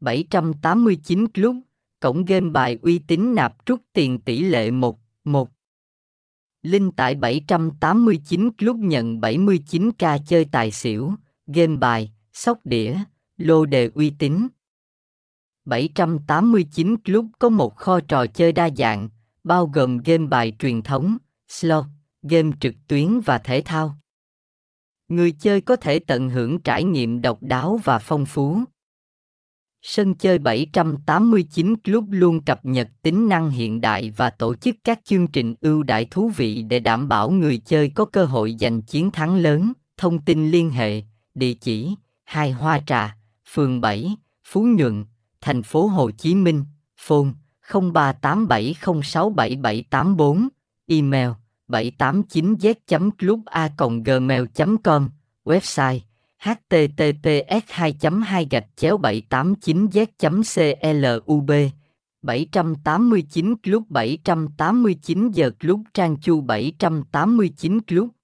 789 Club, cổng game bài uy tín nạp rút tiền tỷ lệ 1, 1. Linh tại 789 Club nhận 79k chơi tài xỉu, game bài, sóc đĩa, lô đề uy tín. 789 Club có một kho trò chơi đa dạng, bao gồm game bài truyền thống, slot, game trực tuyến và thể thao. Người chơi có thể tận hưởng trải nghiệm độc đáo và phong phú. Sân chơi 789 Club luôn cập nhật tính năng hiện đại và tổ chức các chương trình ưu đãi thú vị để đảm bảo người chơi có cơ hội giành chiến thắng lớn. Thông tin liên hệ, địa chỉ, Hai Hoa Trà, phường 7, Phú Nhuận, thành phố Hồ Chí Minh, phone 0387067784, email 789z.club.a.gmail.com, website https 2 2 gạch chéo 789 z club 789 club 789 giờ club trang chu 789 club